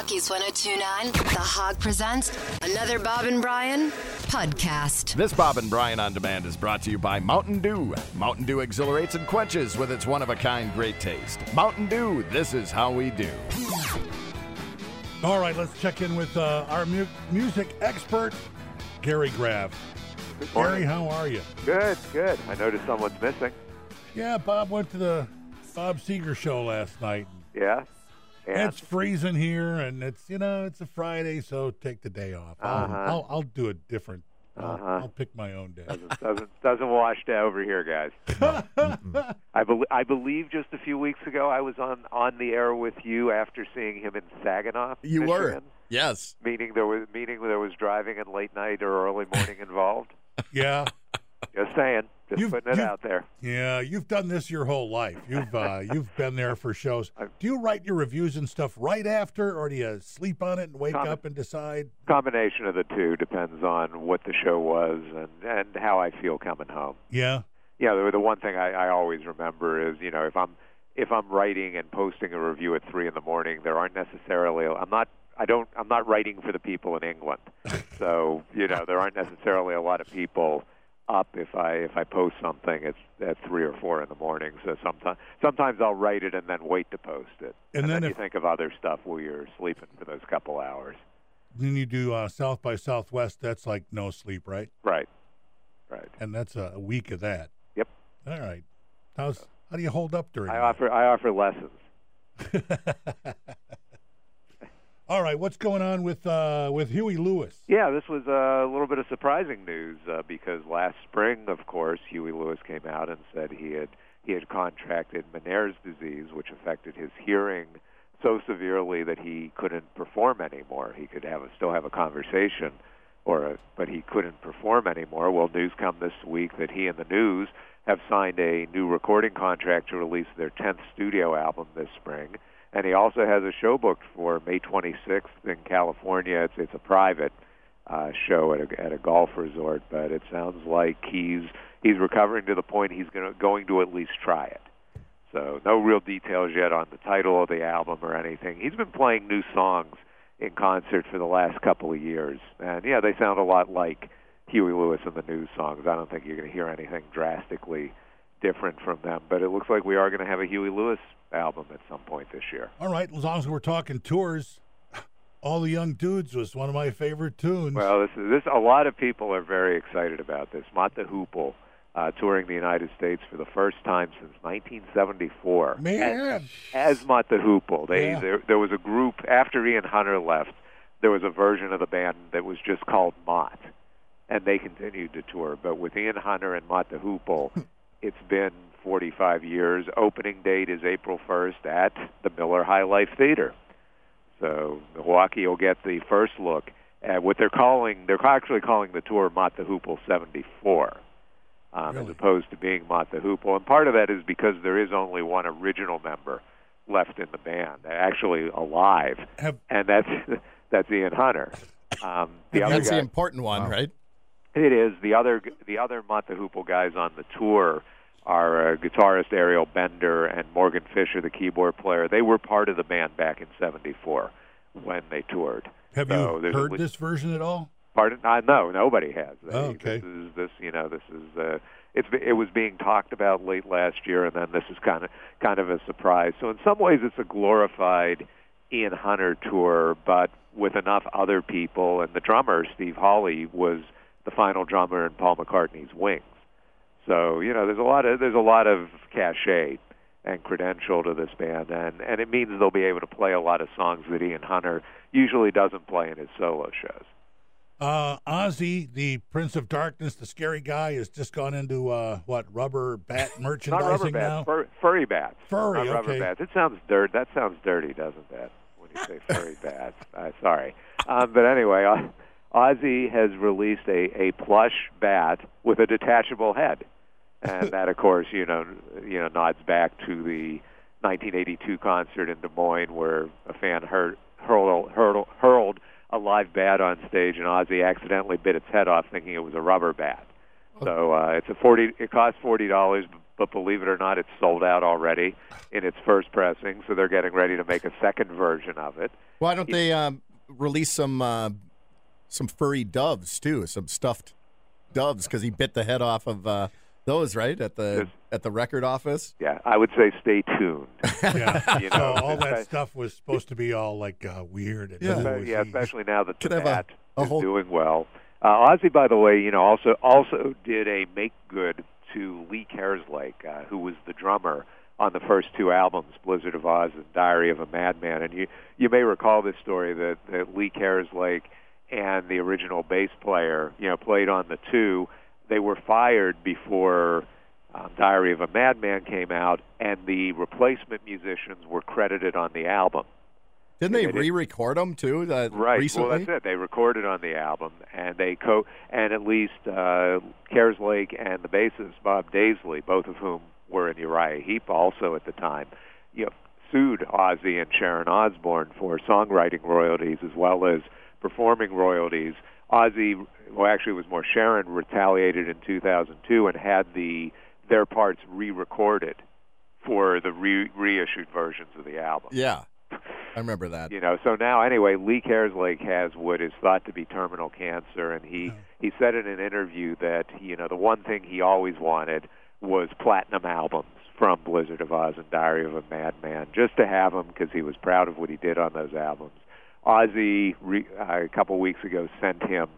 Rockies 1029, The Hog presents another Bob and Brian podcast. This Bob and Brian on Demand is brought to you by Mountain Dew. Mountain Dew exhilarates and quenches with its one of a kind great taste. Mountain Dew, this is how we do. All right, let's check in with uh, our mu- music expert, Gary Graff. Gary, how are you? Good, good. I noticed someone's missing. Yeah, Bob went to the Bob Seger show last night. Yeah. And It's freezing here, and it's you know it's a Friday, so take the day off. I'll Uh-huh. I'll, I'll do a different. I'll, Uh-huh. I'll pick my own day. doesn't doesn't doesn't wash down over here, guys. I, bel I believe just a few weeks ago I was on on the air with you after seeing him in Saginaw. You were. Michigan, Yes. Meaning there was meaning there was driving and late night or early morning involved. yeah, Just saying. Just You've- putting it out there. yeah. You've done this your whole life. You've uh, you've been there for shows. Do you write your reviews and stuff right after, or do you sleep on it and wake Comment. up and decide? Combination of the two depends on what the show was and and how I feel coming home. Yeah, yeah, the, the one thing I, I always remember is, you know, if I'm if I'm writing and posting a review at three in the morning, there aren't necessarily. I'm not. I don't. I'm not writing for the people in England, so you know there aren't necessarily a lot of people up if I if I post something at at three or four in the morning. So sometimes sometimes I'll write it and then wait to post it, And then you if- think of other stuff while you're sleeping for those couple hours. then you do uh, South by Southwest. That's like no sleep, right? Right. Right. And that's a week of that. Yep. All right. How's how do you hold up during? I that? offer I offer lessons. All right, what's going on with uh, with Huey Lewis? Yeah, this was a little bit of surprising news uh, because last spring, of course, Huey Lewis came out and said he had he had contracted Meniere's disease, which affected his hearing so severely that he couldn't perform anymore. He could have a, still have a conversation, or a, but he couldn't perform anymore. Well, news come this week that he and the News have signed a new recording contract to release their 10th studio album this spring. And he also has a show booked for May 26th in California. It's it's a private uh, show at a at a golf resort, but it sounds like he's he's recovering to the point he's gonna, going to at least try it. So no real details yet on the title of the album or anything. He's been playing new songs in concert for the last couple of years, and yeah, they sound a lot like Huey Lewis and the News songs. I don't think you're going to hear anything drastically different from them, but it looks like we are going to have a Huey Lewis album at some point this year. All right, as long as we're talking tours, all the young dudes was one of my favorite tunes. Well, this is this. A lot of people are very excited about this. Mott the Hoople uh, touring the United States for the first time since 1974. Man. as, as Mott the Hoople, they Yeah. there, there was a group after Ian Hunter left. There was a version of the band that was just called Mott, and they continued to tour. But with Ian Hunter and Mott the Hoople, it's been 45 years. Opening date is April 1st at the Miller High Life Theater. So Milwaukee will get the first look at what they're calling. They're actually calling the tour Mott the Hoople 74, um, as opposed to being Mott the Hoople. And part of that is because there is only one original member left in the band, actually alive, Have, and that's that's Ian Hunter. Um, the other That's guy, the important one, right? It is the other the other Hoople guys on the tour are uh, guitarist Ariel Bender and Morgan Fisher, the keyboard player. They were part of the band back in '74 when they toured. have So you heard this version at all? Pardon? Uh, no, nobody has. They, Oh, okay. This is this. You know, this is. Uh, it's it was being talked about late last year, and then this is kind of kind of a surprise. So in some ways, it's a glorified Ian Hunter tour, but with enough other people. And the drummer Steve Holley was the final drummer in Paul McCartney's Wings. So you know, there's a lot of there's a lot of cachet and credential to this band, and and it means they'll be able to play a lot of songs that Ian Hunter usually doesn't play in his solo shows. Uh, Ozzy, the Prince of Darkness, the scary guy, has just gone into uh, what rubber bat Not merchandising rubber now. fur, furry bats. Furry, not rubber bats. It sounds dirt. That sounds dirty, doesn't that? When you say furry bats. Uh, sorry, um, but anyway, uh, Ozzy has released a a plush bat with a detachable head, and that, of course, you know, you know, nods back to the 1982 concert in Des Moines where a fan hurt, hurled hurled hurled a live bat on stage, and Ozzy accidentally bit its head off, thinking it was a rubber bat. So uh, it's a forty. It costs forty dollars, but believe it or not, it's sold out already in its first pressing. So they're getting ready to make a second version of it. Why don't they um, release some uh, some furry doves too? Some stuffed doves because he bit the head off of uh, those right at the Yes. at the record office. Yeah, I would say stay tuned. Yeah. You so know, all that it's- stuff was supposed to be all like uh, weird. And Yeah. who Espe- was yeah, he? especially now that the Could have a- bat a is whole- doing well. Uh, Ozzy, by the way, you know, also also did a make good to Lee Kerslake, uh, who was the drummer on the first two albums, Blizzard of Ozz and Diary of a Madman. And you you may recall this story that, that Lee Kerslake and the original bass player, you know, played on the two. They were fired before um, Diary of a Madman came out, and the replacement musicians were credited on the album. Didn't they They re-record them too? Uh, Right. Recently? Well, that's it. They recorded on the album, and they co and at least uh, Kerslake and the bassist Bob Daisley, both of whom were in Uriah Heep also at the time, you know, sued Ozzy and Sharon Osbourne for songwriting royalties as well as performing royalties. Ozzy, well, actually, it was more Sharon retaliated in 2002 and had the their parts re-recorded for the re- reissued versions of the album. Yeah, I remember that. You know, so now anyway, Lee Kerslake has what is thought to be terminal cancer, and he he said in an interview that you know the one thing he always wanted was platinum albums from Blizzard of Ozz and Diary of a Madman, just to have them because he was proud of what he did on those albums. Ozzy re, uh, a couple weeks ago sent him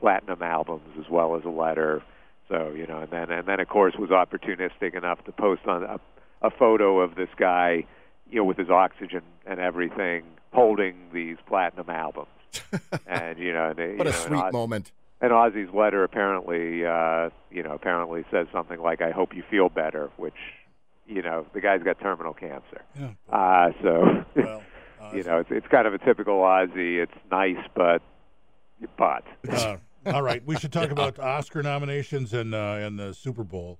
platinum albums as well as a letter. So you know, and then and then of course was opportunistic enough to post on a, a photo of this guy, you know, with his oxygen and everything, holding these platinum albums. and you know, and, What you a know, sweet Oz- moment. and Ozzy's letter apparently, uh, you know, apparently says something like, "I hope you feel better," which, you know, the guy's got terminal cancer. Yeah. Uh, so, Well, you know, it's, it's kind of a typical Ozzy. It's nice, but, but. uh, all right. We should talk about Oscar nominations and uh, and the Super Bowl.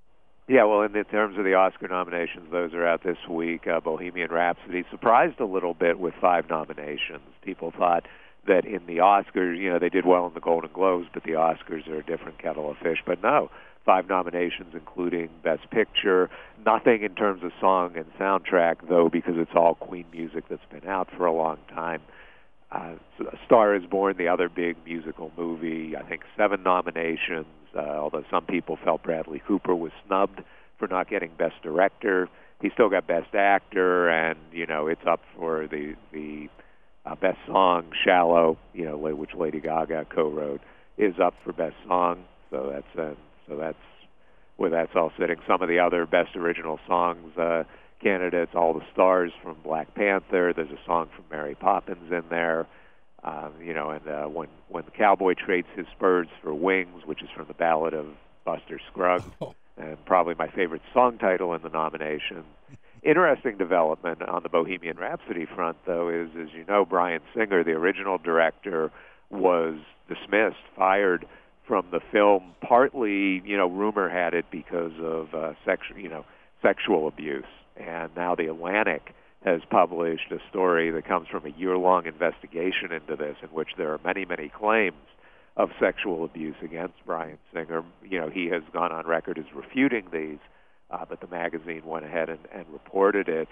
Yeah, well, in the terms of the Oscar nominations, those are out this week. Uh, Bohemian Rhapsody surprised a little bit with five nominations. People thought that in the Oscars, you know, they did well in the Golden Globes, but the Oscars are a different kettle of fish. But no, five nominations, including Best Picture. Nothing in terms of song and soundtrack, though, because it's all Queen music that's been out for a long time. Uh, Star is Born, the other big musical movie, I think seven nominations, uh, although some people felt Bradley Cooper was snubbed for not getting Best Director. He still got Best Actor, and, you know, it's up for the, the uh, Best Song, Shallow, you know, which Lady Gaga co-wrote, is up for Best Song. So that's, uh, so that's where that's all sitting. Some of the other Best Original Songs uh, candidates, All the Stars from Black Panther. There's a song from Mary Poppins in there. Um, you know, and uh, when when the cowboy trades his spurs for wings, which is from the Ballad of Buster Scruggs, and probably my favorite song title in the nomination. Interesting development on the Bohemian Rhapsody front, though, is as you know, Bryan Singer, the original director, was dismissed, fired from the film. Partly, you know, rumor had it because of uh, sexual, you know, sexual abuse, and now the Atlantic has published a story that comes from a year-long investigation into this, in which there are many, many claims of sexual abuse against Bryan Singer. You know, he has gone on record as refuting these, uh, but the magazine went ahead and, and reported it.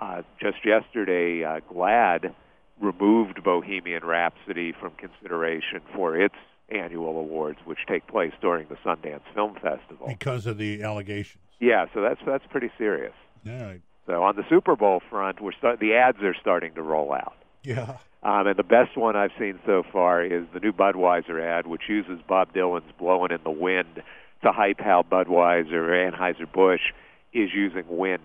Uh, just yesterday, uh, GLAAD removed Bohemian Rhapsody from consideration for its annual awards, which take place during the Sundance Film Festival. because of the allegations. Yeah, so that's that's pretty serious. Yeah, So on the Super Bowl front, we're start, the ads are starting to roll out. yeah. Um, and the best one I've seen so far is the new Budweiser ad, which uses Bob Dylan's "Blowing in the Wind" to hype how Budweiser or Anheuser-Busch is using wind,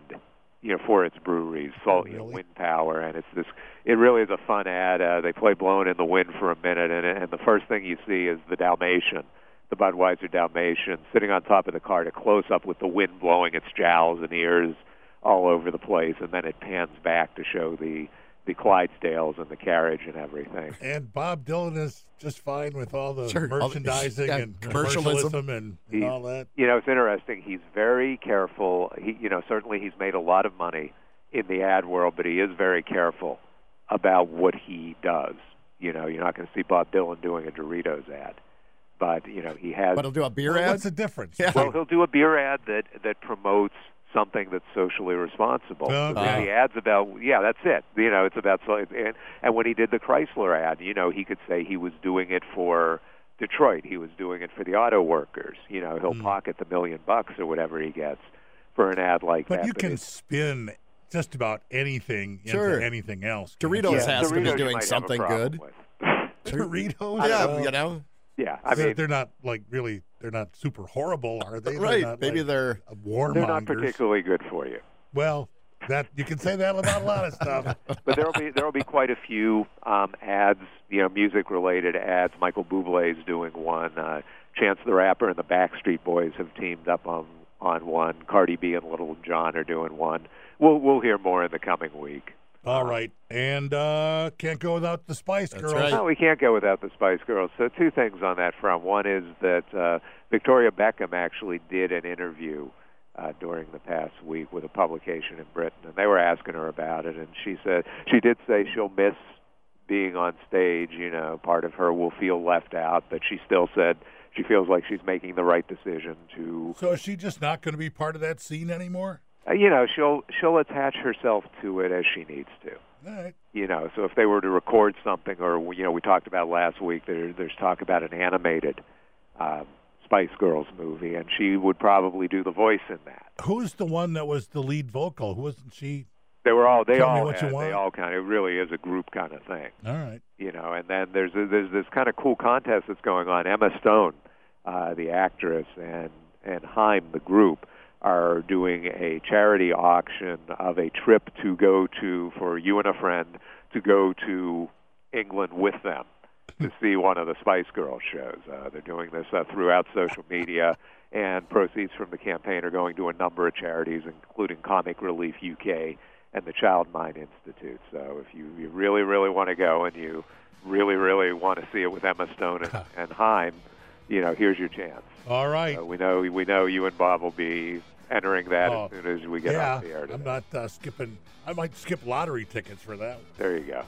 you know, for its breweries, salt, you know, wind power, and it's this. It really is a fun ad. Uh, they play "Blowing in the Wind" for a minute, and, and the first thing you see is the Dalmatian, the Budweiser Dalmatian, sitting on top of the cart, a close-up with the wind blowing its jowls and ears all over the place, and then it pans back to show the the Clydesdales and the carriage and everything. And Bob Dylan is just fine with all the Sure, all the- merchandising yeah, and commercialism. commercialism and, and He- all that. You know, it's interesting. He's very careful. He, you know, certainly he's made a lot of money in the ad world, but he is very careful about what he does. You know, you're not going to see Bob Dylan doing a Doritos ad, but you know he has. But he'll do a beer Well, ad. what's the difference? Yeah. well, he'll do a beer ad that that promotes something that's socially responsible. So Okay. the ads about yeah, that's it. You know, it's about so and and when he did the Chrysler ad, you know, he could say he was doing it for Detroit. He was doing it for the auto workers. You know, he'll hmm. pocket the million bucks or whatever he gets for an ad like that. But that. you can spin just about anything Sure. into anything else. can't Doritos you? has to be doing might have a something good. Doritos. Yeah, Well, you know, yeah, I they're, mean, they're not like really. They're not super horrible, are they? They're right? Maybe like, they're warmongers. they're not particularly good for you. Well, that you can say that about a lot of stuff. but there'll be there'll be quite a few um, ads, you know, music related ads. Michael Bublé's doing one. Uh, Chance the Rapper and the Backstreet Boys have teamed up on on one. Cardi B and Lil Jon are doing one. We'll we'll hear more in the coming week. All right, and uh, can't go without the Spice That's Girls. right. No, we can't go without the Spice Girls. So two things on that front. One is that uh, Victoria Beckham actually did an interview uh, during the past week with a publication in Britain, and they were asking her about it, and she said she did say she'll miss being on stage. You know, part of her will feel left out, but she still said she feels like she's making the right decision to So is she just not going to be part of that scene anymore? Uh, you know she'll she'll attach herself to it as she needs to All right. you know so if they were to record something or you know we talked about last week there there's talk about an animated um, Spice Girls movie and she would probably do the voice in that Who's the one that was the lead vocal? Who wasn't she? they were all they Tell all had, they all kind of it really is a group kind of thing All right. you know and then there's there's this kind of cool contest that's going on Emma Stone uh, the actress and and Haim, the group are doing a charity auction of a trip to go to for you and a friend to go to England with them to see one of the Spice Girls shows. Uh, they're doing this uh, throughout social media, and proceeds from the campaign are going to a number of charities, including Comic Relief UK and the Child Mind Institute. So if you, you really, really want to go and you really, really want to see it with Emma Stone and, and Haim, you know, here's your chance. All right. Uh, we know we know you and Bob will be entering that Oh, as soon as we get yeah, off the air. I'm not uh, skipping. I might skip lottery tickets for that. There you go.